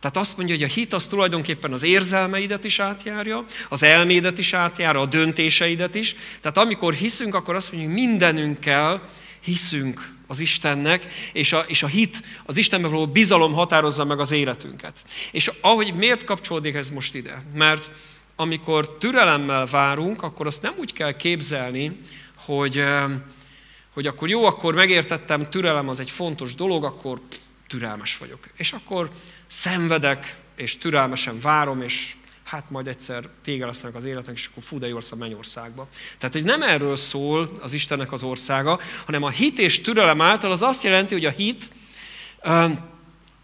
Tehát azt mondja, hogy a hit az tulajdonképpen az érzelmeidet is átjárja, az elmédet is átjárja, a döntéseidet is. Tehát amikor hiszünk, akkor azt mondjuk, hogy mindenünkkel hiszünk az Istennek, és a, és a hit, az Istenbe való bizalom határozza meg az életünket. És ahogy miért kapcsolódik ez most ide? Mert amikor türelemmel várunk, akkor azt nem úgy kell képzelni, hogy, hogy akkor jó, akkor megértettem, türelem az egy fontos dolog, akkor türelmes vagyok. És akkor szenvedek, és türelmesen várom, és hát majd egyszer vége lesz az életnek, és akkor fú, de jó lesz a mennyországba. Tehát hogy nem erről szól az Istennek az országa, hanem a hit és türelem által az azt jelenti, hogy a hit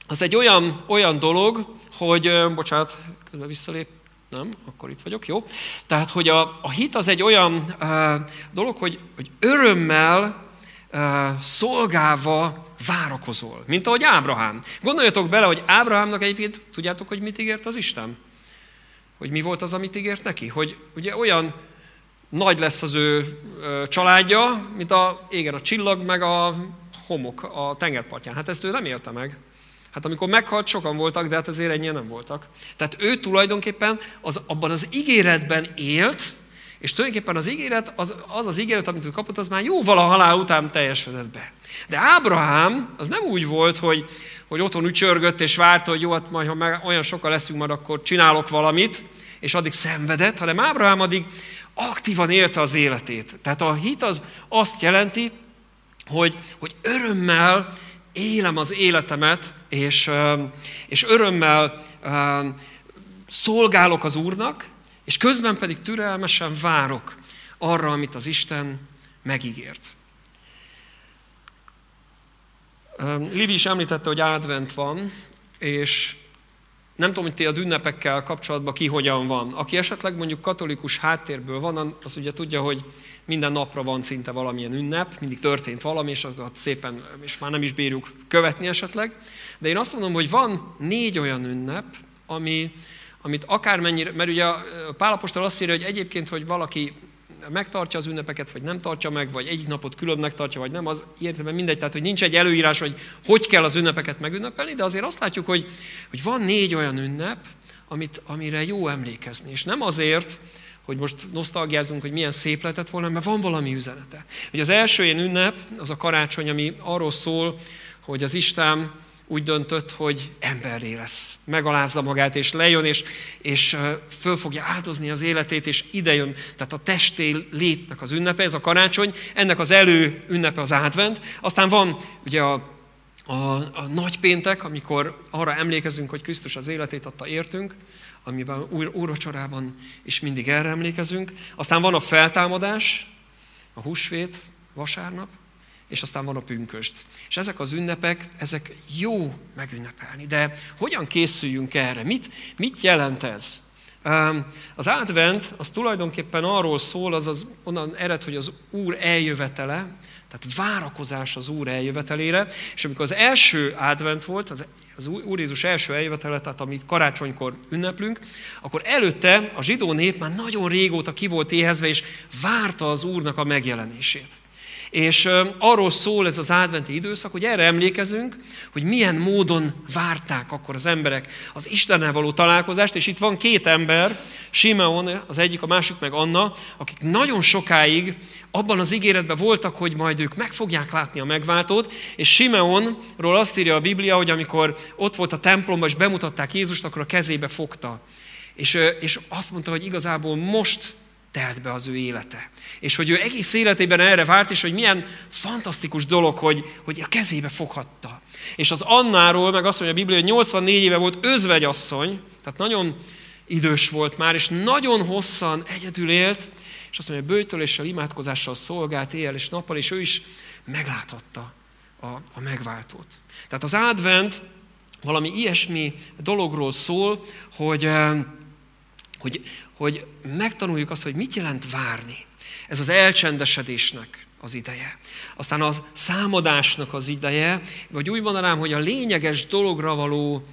az egy olyan, olyan dolog, hogy, bocsánat, közben visszalép, nem? Akkor itt vagyok, jó? Tehát, hogy a, a hit az egy olyan uh, dolog, hogy, hogy örömmel uh, szolgálva várakozol, mint ahogy Ábrahám. Gondoljatok bele, hogy Ábrahámnak egyébként, tudjátok, hogy mit ígért az Isten? Hogy mi volt az, amit ígért neki? Hogy ugye olyan nagy lesz az ő családja, mint a, igen, a csillag, meg a homok a tengerpartján. Hát ezt ő nem élte meg. Hát amikor meghalt, sokan voltak, de hát azért ennyien nem voltak. Tehát ő tulajdonképpen az, abban az ígéretben élt, és tulajdonképpen az ígéret, az az, az ígéret, amit ő kapott, az már jóval a halál után teljesedett be. De Ábrahám az nem úgy volt, hogy, hogy otthon ücsörgött és várta, hogy jó, hát majd ha meg olyan sokan leszünk, majd akkor csinálok valamit, és addig szenvedett, hanem Ábrahám addig aktívan élte az életét. Tehát a hit az azt jelenti, hogy, hogy örömmel élem az életemet, és, és örömmel szolgálok az Úrnak, és közben pedig türelmesen várok arra, amit az Isten megígért. Livi is említette, hogy advent van, és nem tudom, hogy ti a ünnepekkel kapcsolatban ki hogyan van. Aki esetleg mondjuk katolikus háttérből van, az ugye tudja, hogy minden napra van szinte valamilyen ünnep, mindig történt valami, és akkor szépen, és már nem is bírjuk követni esetleg. De én azt mondom, hogy van négy olyan ünnep, ami, amit akármennyire, mert ugye a Pálapostól azt írja, hogy egyébként, hogy valaki megtartja az ünnepeket, vagy nem tartja meg, vagy egyik napot különbnek tartja, vagy nem, az értelemben mindegy, tehát hogy nincs egy előírás, hogy hogy kell az ünnepeket megünnepelni, de azért azt látjuk, hogy, hogy van négy olyan ünnep, amit, amire jó emlékezni. És nem azért, hogy most nosztalgiázunk, hogy milyen szép lehetett volna, mert van valami üzenete. Ugye az első ilyen ünnep, az a karácsony, ami arról szól, hogy az Isten úgy döntött, hogy emberré lesz. Megalázza magát, és lejön, és, és föl fogja áldozni az életét, és idejön. Tehát a testé létnek az ünnepe, ez a karácsony, ennek az elő ünnepe az advent. Aztán van ugye a a, a nagy péntek, amikor arra emlékezünk, hogy Krisztus az életét adta értünk, amiben úr, úrvacsorában is mindig erre emlékezünk. Aztán van a feltámadás, a húsvét, vasárnap, és aztán van a pünköst. És ezek az ünnepek, ezek jó megünnepelni. De hogyan készüljünk erre? Mit, mit jelent ez? Az advent az tulajdonképpen arról szól, az, az onnan ered, hogy az Úr eljövetele, tehát várakozás az Úr eljövetelére, és amikor az első advent volt, az, az Úr Jézus első eljövetele, tehát amit karácsonykor ünneplünk, akkor előtte a zsidó nép már nagyon régóta ki volt éhezve, és várta az Úrnak a megjelenését. És arról szól ez az adventi időszak, hogy erre emlékezünk, hogy milyen módon várták akkor az emberek az Istennel való találkozást, és itt van két ember, Simeon az egyik, a másik meg Anna, akik nagyon sokáig abban az ígéretben voltak, hogy majd ők meg fogják látni a megváltót, és Simeonról azt írja a Biblia, hogy amikor ott volt a templomban, és bemutatták Jézust, akkor a kezébe fogta. És, és azt mondta, hogy igazából most telt be az ő élete. És hogy ő egész életében erre várt, és hogy milyen fantasztikus dolog, hogy, hogy a kezébe foghatta. És az Annáról, meg azt mondja a Biblia, hogy 84 éve volt özvegyasszony, tehát nagyon idős volt már, és nagyon hosszan egyedül élt, és azt mondja, hogy bőtöléssel, imádkozással szolgált éjjel és nappal, és ő is megláthatta a, a megváltót. Tehát az advent valami ilyesmi dologról szól, hogy, eh, hogy, hogy megtanuljuk azt, hogy mit jelent várni. Ez az elcsendesedésnek az ideje. Aztán a számadásnak az ideje, vagy úgy mondanám, hogy a lényeges dologra való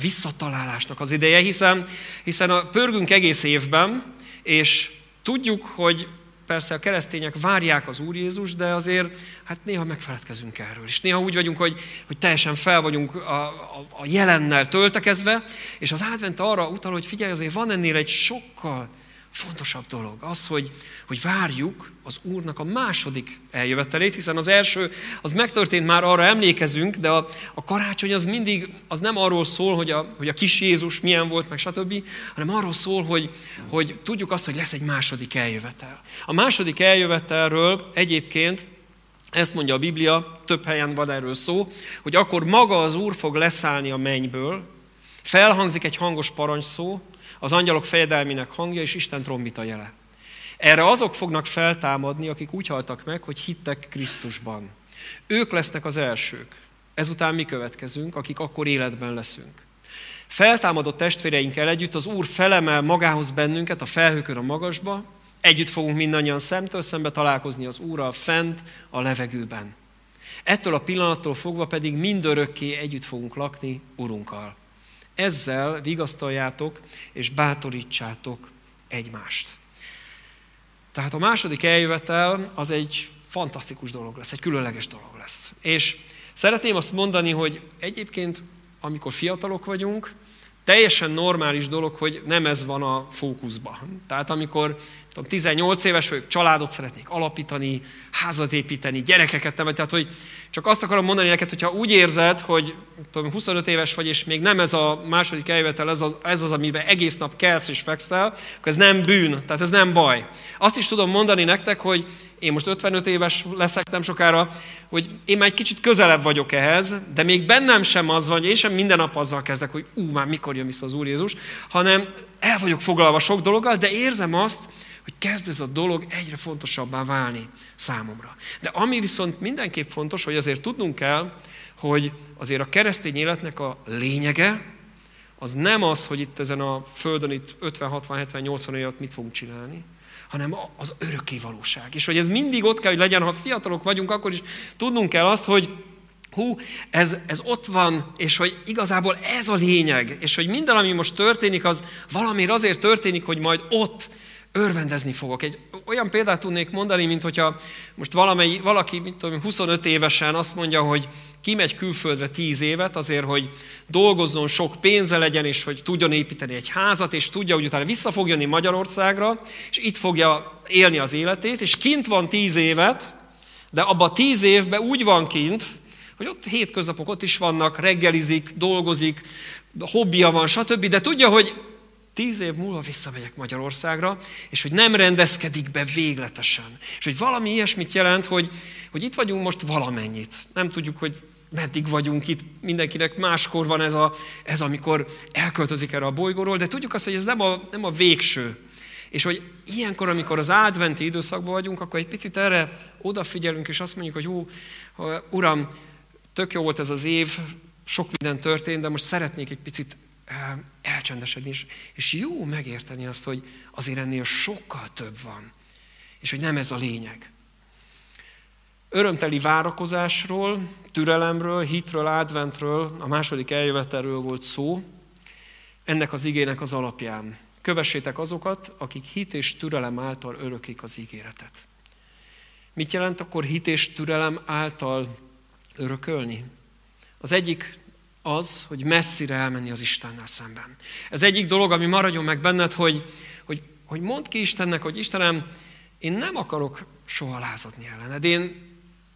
visszatalálásnak az ideje, hiszen, hiszen a pörgünk egész évben, és tudjuk, hogy persze a keresztények várják az Úr Jézus, de azért hát néha megfeledkezünk erről. És néha úgy vagyunk, hogy, hogy teljesen fel vagyunk a, a, a jelennel töltekezve, és az advent arra utal, hogy figyelj, azért van ennél egy sokkal fontosabb dolog. Az, hogy, hogy várjuk az Úrnak a második eljövetelét, hiszen az első, az megtörtént már, arra emlékezünk, de a, a karácsony az mindig, az nem arról szól, hogy a, hogy a kis Jézus milyen volt, meg stb., hanem arról szól, hogy, hogy tudjuk azt, hogy lesz egy második eljövetel. A második eljövetelről egyébként ezt mondja a Biblia, több helyen van erről szó, hogy akkor maga az Úr fog leszállni a mennyből, felhangzik egy hangos parancsszó, az angyalok fejedelmének hangja és Isten trombita jele. Erre azok fognak feltámadni, akik úgy haltak meg, hogy hittek Krisztusban. Ők lesznek az elsők. Ezután mi következünk, akik akkor életben leszünk. Feltámadott testvéreinkkel együtt az Úr felemel magához bennünket a felhőkön a magasba, együtt fogunk mindannyian szemtől szembe találkozni az Úrral fent a levegőben. Ettől a pillanattól fogva pedig mindörökké együtt fogunk lakni Urunkkal. Ezzel vigasztaljátok és bátorítsátok egymást. Tehát a második eljövetel az egy fantasztikus dolog lesz, egy különleges dolog lesz. És szeretném azt mondani, hogy egyébként, amikor fiatalok vagyunk, teljesen normális dolog, hogy nem ez van a fókuszban. Tehát amikor tudom, 18 éves vagyok, családot szeretnék alapítani, házat építeni, gyerekeket nevelni, tehát hogy csak azt akarom mondani neked, hogyha úgy érzed, hogy tudom, 25 éves vagy, és még nem ez a második eljövetel, ez az, ez az, amiben egész nap kelsz és fekszel, akkor ez nem bűn, tehát ez nem baj. Azt is tudom mondani nektek, hogy én most 55 éves leszek nem sokára, hogy én már egy kicsit közelebb vagyok ehhez, de még bennem sem az van, én sem minden nap azzal kezdek, hogy ú, már mikor jön vissza az Úr Jézus, hanem el vagyok foglalva sok dologgal, de érzem azt, hogy kezd ez a dolog egyre fontosabbá válni számomra. De ami viszont mindenképp fontos, hogy azért tudnunk kell, hogy azért a keresztény életnek a lényege, az nem az, hogy itt ezen a földön itt 50, 60, 70, 80 évet mit fogunk csinálni, hanem az örökké valóság. És hogy ez mindig ott kell, hogy legyen, ha fiatalok vagyunk, akkor is tudnunk kell azt, hogy hú, ez, ez ott van, és hogy igazából ez a lényeg, és hogy minden, ami most történik, az valamiért azért történik, hogy majd ott örvendezni fogok. Egy olyan példát tudnék mondani, mint hogyha most valamely, valaki, mint tudom, 25 évesen azt mondja, hogy kimegy külföldre 10 évet azért, hogy dolgozzon, sok pénze legyen, és hogy tudjon építeni egy házat, és tudja, hogy utána vissza fog jönni Magyarországra, és itt fogja élni az életét, és kint van 10 évet, de abban 10 évben úgy van kint, hogy ott hétköznapok ott is vannak, reggelizik, dolgozik, hobbija van, stb. De tudja, hogy tíz év múlva visszamegyek Magyarországra, és hogy nem rendezkedik be végletesen. És hogy valami ilyesmit jelent, hogy, hogy itt vagyunk most valamennyit. Nem tudjuk, hogy meddig vagyunk itt, mindenkinek máskor van ez, a, ez amikor elköltözik erre a bolygóról, de tudjuk azt, hogy ez nem a, nem a végső. És hogy ilyenkor, amikor az adventi időszakban vagyunk, akkor egy picit erre odafigyelünk, és azt mondjuk, hogy hú, uram, tök jó volt ez az év, sok minden történt, de most szeretnék egy picit eh, elcsendesedni, és, és jó megérteni azt, hogy azért ennél sokkal több van, és hogy nem ez a lényeg. Örömteli várakozásról, türelemről, hitről, adventről, a második eljövetelről volt szó, ennek az igének az alapján. Kövessétek azokat, akik hit és türelem által örökik az ígéretet. Mit jelent akkor hit és türelem által örökölni? Az egyik az, hogy messzire elmenni az Istennel szemben. Ez egyik dolog, ami maradjon meg benned, hogy, hogy, hogy mondd ki Istennek, hogy Istenem, én nem akarok soha lázadni ellened. Én,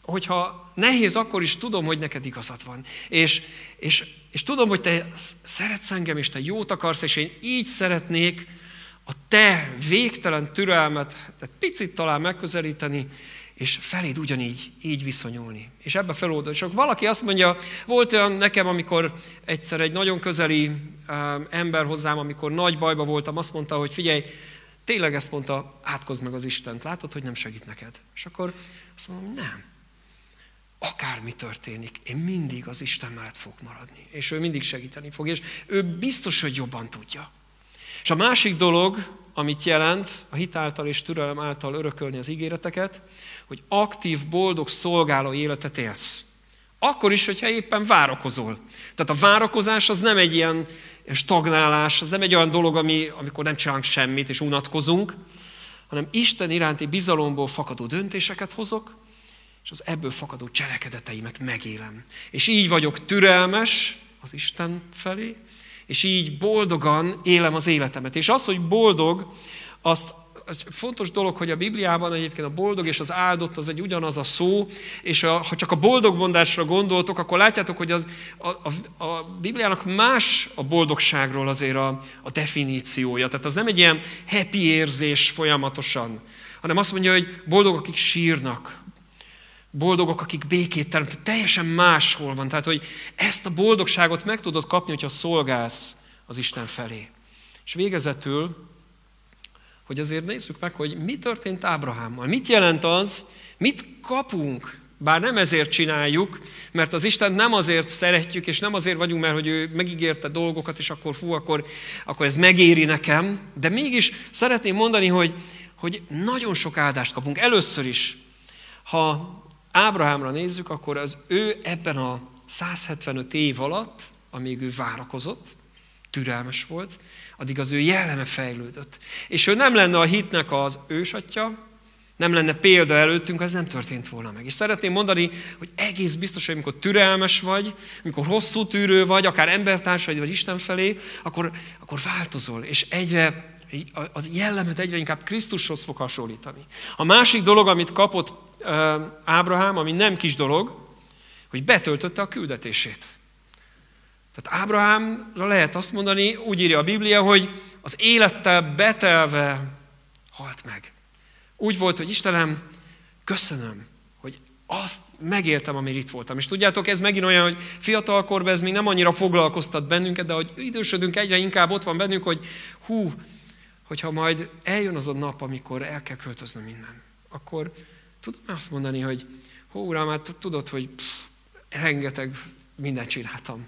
hogyha nehéz, akkor is tudom, hogy neked igazad van. És, és, és tudom, hogy te szeretsz engem, és te jót akarsz, és én így szeretnék a te végtelen türelmet, tehát picit talán megközelíteni, és feléd ugyanígy így viszonyulni. És ebbe feloldod. Csak valaki azt mondja, volt olyan nekem, amikor egyszer egy nagyon közeli um, ember hozzám, amikor nagy bajba voltam, azt mondta, hogy figyelj, tényleg ezt mondta, átkozd meg az Istent, látod, hogy nem segít neked. És akkor azt mondom, nem. Akármi történik, én mindig az Isten mellett fog maradni. És ő mindig segíteni fog, és ő biztos, hogy jobban tudja. És a másik dolog, amit jelent a hitáltal és türelem által örökölni az ígéreteket, hogy aktív, boldog, szolgáló életet élsz. Akkor is, hogyha éppen várakozol. Tehát a várakozás az nem egy ilyen stagnálás, az nem egy olyan dolog, ami, amikor nem csinálunk semmit és unatkozunk, hanem Isten iránti bizalomból fakadó döntéseket hozok, és az ebből fakadó cselekedeteimet megélem. És így vagyok türelmes az Isten felé, és így boldogan élem az életemet. És az, hogy boldog, azt az fontos dolog, hogy a Bibliában egyébként a boldog és az áldott az egy ugyanaz a szó, és a, ha csak a boldog mondásra gondoltok, akkor látjátok, hogy az, a, a, a Bibliának más a boldogságról azért a, a definíciója. Tehát az nem egy ilyen happy érzés folyamatosan, hanem azt mondja, hogy boldog, akik sírnak, boldogok, akik békét teremtek, teljesen máshol van. Tehát, hogy ezt a boldogságot meg tudod kapni, hogyha szolgálsz az Isten felé. És végezetül, hogy azért nézzük meg, hogy mi történt Ábrahámmal. Mit jelent az, mit kapunk, bár nem ezért csináljuk, mert az Isten nem azért szeretjük, és nem azért vagyunk, mert hogy ő megígérte dolgokat, és akkor fú, akkor, akkor ez megéri nekem, de mégis szeretném mondani, hogy, hogy nagyon sok áldást kapunk. Először is, ha Ábrahámra nézzük, akkor az ő ebben a 175 év alatt, amíg ő várakozott, türelmes volt, addig az ő jelleme fejlődött. És ő nem lenne a hitnek az ősatja, nem lenne példa előttünk, az nem történt volna meg. És szeretném mondani, hogy egész biztos, hogy amikor türelmes vagy, amikor hosszú tűrő vagy, akár embertársaid vagy Isten felé, akkor, akkor változol, és egyre az jellemet egyre inkább Krisztushoz fog hasonlítani. A másik dolog, amit kapott Ábrahám, ami nem kis dolog, hogy betöltötte a küldetését. Tehát Ábrahámra lehet azt mondani, úgy írja a Biblia, hogy az élettel betelve halt meg. Úgy volt, hogy Istenem, köszönöm, hogy azt megéltem, amíg itt voltam. És tudjátok, ez megint olyan, hogy fiatalkorban ez még nem annyira foglalkoztat bennünket, de hogy idősödünk, egyre inkább ott van bennünk, hogy hú, hogyha majd eljön az a nap, amikor el kell költöznöm minden, akkor tudom azt mondani, hogy hó, uram, hát tudod, hogy pff, rengeteg mindent csináltam.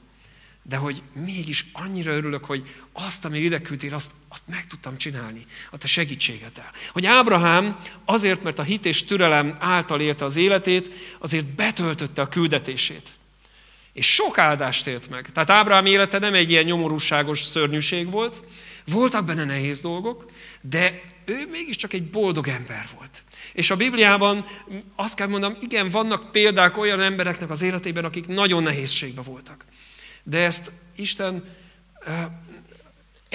De hogy mégis annyira örülök, hogy azt, amit ide küldtél, azt, azt meg tudtam csinálni a te segítségeddel. Hogy Ábrahám azért, mert a hit és türelem által élte az életét, azért betöltötte a küldetését. És sok áldást élt meg. Tehát Ábrahám élete nem egy ilyen nyomorúságos szörnyűség volt, voltak benne nehéz dolgok, de ő mégiscsak egy boldog ember volt. És a Bibliában azt kell mondanom, igen, vannak példák olyan embereknek az életében, akik nagyon nehézségben voltak. De ezt Isten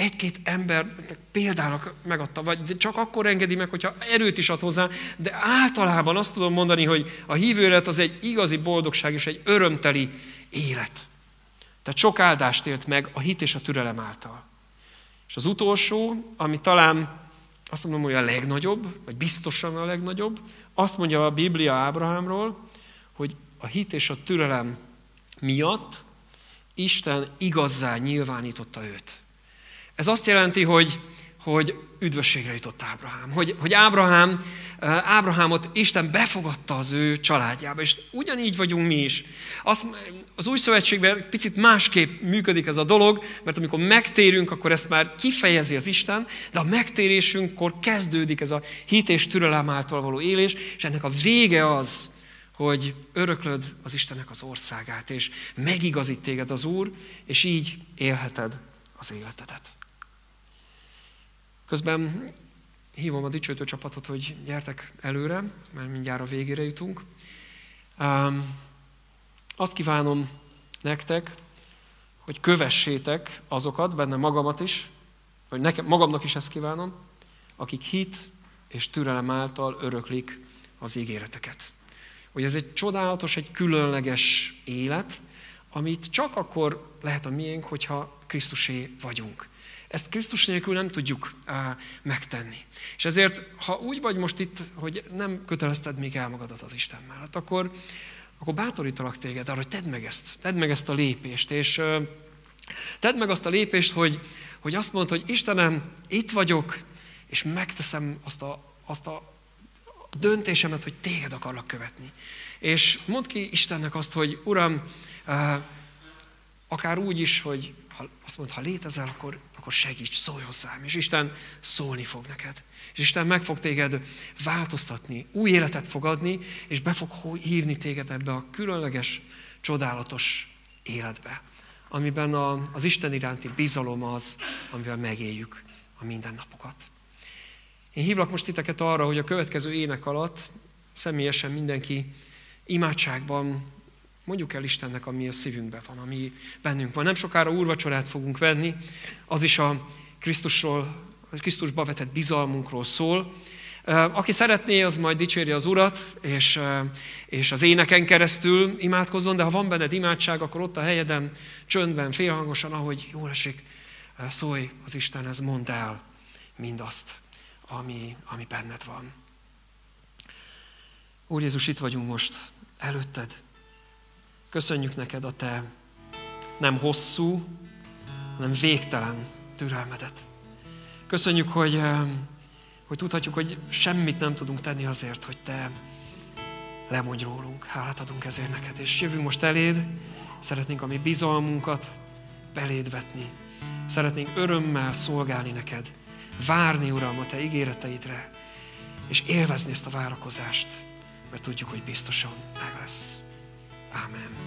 egy-két ember példának megadta, vagy csak akkor engedi meg, hogyha erőt is ad hozzá, de általában azt tudom mondani, hogy a hívő élet az egy igazi boldogság és egy örömteli élet. Tehát sok áldást élt meg a hit és a türelem által. És az utolsó, ami talán azt mondom, hogy a legnagyobb, vagy biztosan a legnagyobb, azt mondja a Biblia Ábrahámról, hogy a hit és a türelem miatt Isten igazzá nyilvánította őt. Ez azt jelenti, hogy, hogy üdvösségre jutott Ábrahám. Hogy, hogy Ábrahám, eh, Ábrahámot Isten befogadta az ő családjába, és ugyanígy vagyunk mi is. Az, az új szövetségben picit másképp működik ez a dolog, mert amikor megtérünk, akkor ezt már kifejezi az Isten, de a megtérésünkkor kezdődik ez a hit és türelem által való élés, és ennek a vége az, hogy öröklöd az Istennek az országát, és megigazít téged az Úr, és így élheted az életedet. Közben hívom a dicsőítő csapatot, hogy gyertek előre, mert mindjárt a végére jutunk. Azt kívánom nektek, hogy kövessétek azokat, benne magamat is, vagy nekem, magamnak is ezt kívánom, akik hit és türelem által öröklik az ígéreteket. Hogy ez egy csodálatos, egy különleges élet, amit csak akkor lehet a miénk, hogyha Krisztusé vagyunk. Ezt Krisztus nélkül nem tudjuk megtenni. És ezért, ha úgy vagy most itt, hogy nem kötelezted még el magadat az Isten mellett, akkor, akkor bátorítalak téged arra, hogy tedd meg ezt. Tedd meg ezt a lépést. És tedd meg azt a lépést, hogy, hogy azt mondd, hogy Istenem, itt vagyok, és megteszem azt a, azt a döntésemet, hogy téged akarlak követni. És mondd ki Istennek azt, hogy Uram, akár úgy is, hogy ha azt mondod, ha létezel, akkor, akkor segíts, szólj hozzám. És Isten szólni fog neked. És Isten meg fog téged változtatni, új életet fog adni, és be fog hívni téged ebbe a különleges, csodálatos életbe, amiben a, az Isten iránti bizalom az, amivel megéljük a mindennapokat. Én hívlak most titeket arra, hogy a következő ének alatt személyesen mindenki imádságban Mondjuk el Istennek, ami a szívünkben van, ami bennünk van. Nem sokára úrvacsorát fogunk venni, az is a Krisztusról, a Krisztusba vetett bizalmunkról szól. Aki szeretné, az majd dicséri az Urat, és, és az éneken keresztül imádkozzon, de ha van benned imádság, akkor ott a helyeden, csöndben, félhangosan, ahogy jól esik, szólj az Istenhez, mondd el mindazt, ami, ami benned van. Úr Jézus, itt vagyunk most előtted. Köszönjük neked a te nem hosszú, hanem végtelen türelmedet. Köszönjük, hogy, eh, hogy tudhatjuk, hogy semmit nem tudunk tenni azért, hogy te lemondj rólunk. Hálát adunk ezért neked. És jövünk most eléd, szeretnénk a mi bizalmunkat beléd vetni. Szeretnénk örömmel szolgálni neked. Várni, Uram, a Te ígéreteidre, és élvezni ezt a várakozást, mert tudjuk, hogy biztosan meg lesz. Amen.